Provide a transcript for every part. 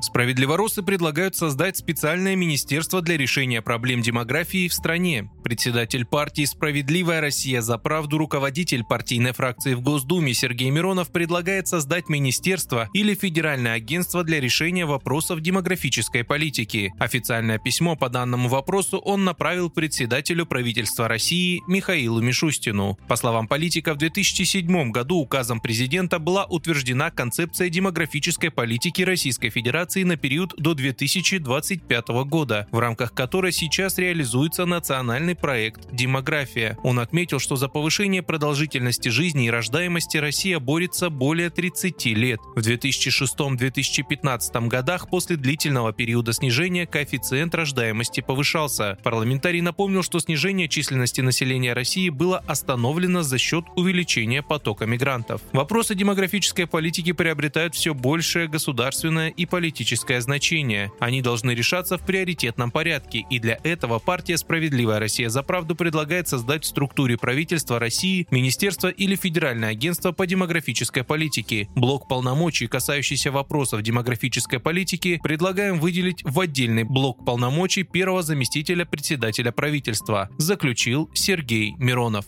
Справедливоросы предлагают создать специальное министерство для решения проблем демографии в стране. Председатель партии «Справедливая Россия за правду» руководитель партийной фракции в Госдуме Сергей Миронов предлагает создать министерство или федеральное агентство для решения вопросов демографической политики. Официальное письмо по данному вопросу он направил председателю правительства России Михаилу Мишустину. По словам политика, в 2007 году указом президента была утверждена концепция демографической политики Российской Федерации миграции на период до 2025 года, в рамках которой сейчас реализуется национальный проект «Демография». Он отметил, что за повышение продолжительности жизни и рождаемости Россия борется более 30 лет. В 2006-2015 годах после длительного периода снижения коэффициент рождаемости повышался. Парламентарий напомнил, что снижение численности населения России было остановлено за счет увеличения потока мигрантов. Вопросы демографической политики приобретают все большее государственное и политическое политическое значение. Они должны решаться в приоритетном порядке, и для этого партия «Справедливая Россия за правду» предлагает создать в структуре правительства России Министерство или Федеральное агентство по демографической политике. Блок полномочий, касающийся вопросов демографической политики, предлагаем выделить в отдельный блок полномочий первого заместителя председателя правительства, заключил Сергей Миронов.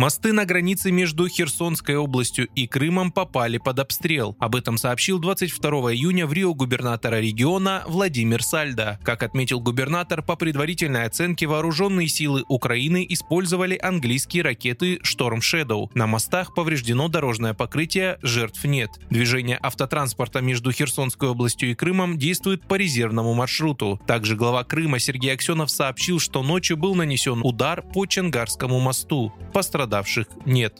Мосты на границе между Херсонской областью и Крымом попали под обстрел. Об этом сообщил 22 июня в Рио губернатора региона Владимир Сальда. Как отметил губернатор, по предварительной оценке вооруженные силы Украины использовали английские ракеты Storm Shadow. На мостах повреждено дорожное покрытие, жертв нет. Движение автотранспорта между Херсонской областью и Крымом действует по резервному маршруту. Также глава Крыма Сергей Аксенов сообщил, что ночью был нанесен удар по Ченгарскому мосту. Пострадал пострадавших нет.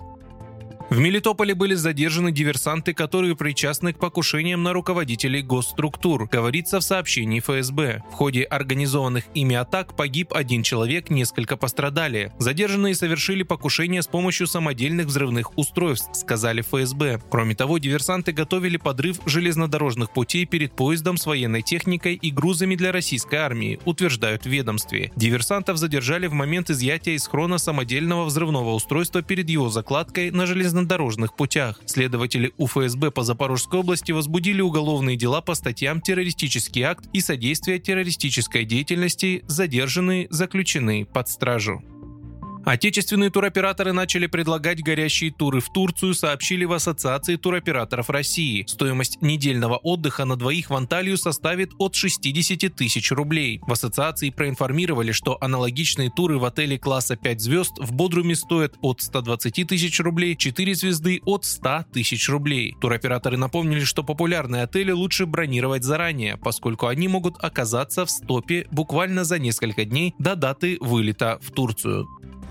В Мелитополе были задержаны диверсанты, которые причастны к покушениям на руководителей госструктур, говорится в сообщении ФСБ. В ходе организованных ими атак погиб один человек, несколько пострадали. Задержанные совершили покушение с помощью самодельных взрывных устройств, сказали ФСБ. Кроме того, диверсанты готовили подрыв железнодорожных путей перед поездом с военной техникой и грузами для российской армии, утверждают в ведомстве. Диверсантов задержали в момент изъятия из хрона самодельного взрывного устройства перед его закладкой на железнодорожном железнодорожных путях. Следователи УФСБ по Запорожской области возбудили уголовные дела по статьям «Террористический акт» и «Содействие террористической деятельности», задержанные заключены под стражу. Отечественные туроператоры начали предлагать горящие туры в Турцию, сообщили в Ассоциации туроператоров России. Стоимость недельного отдыха на двоих в Анталию составит от 60 тысяч рублей. В ассоциации проинформировали, что аналогичные туры в отеле класса 5 звезд в Бодруме стоят от 120 тысяч рублей, 4 звезды от 100 тысяч рублей. Туроператоры напомнили, что популярные отели лучше бронировать заранее, поскольку они могут оказаться в стопе буквально за несколько дней до даты вылета в Турцию.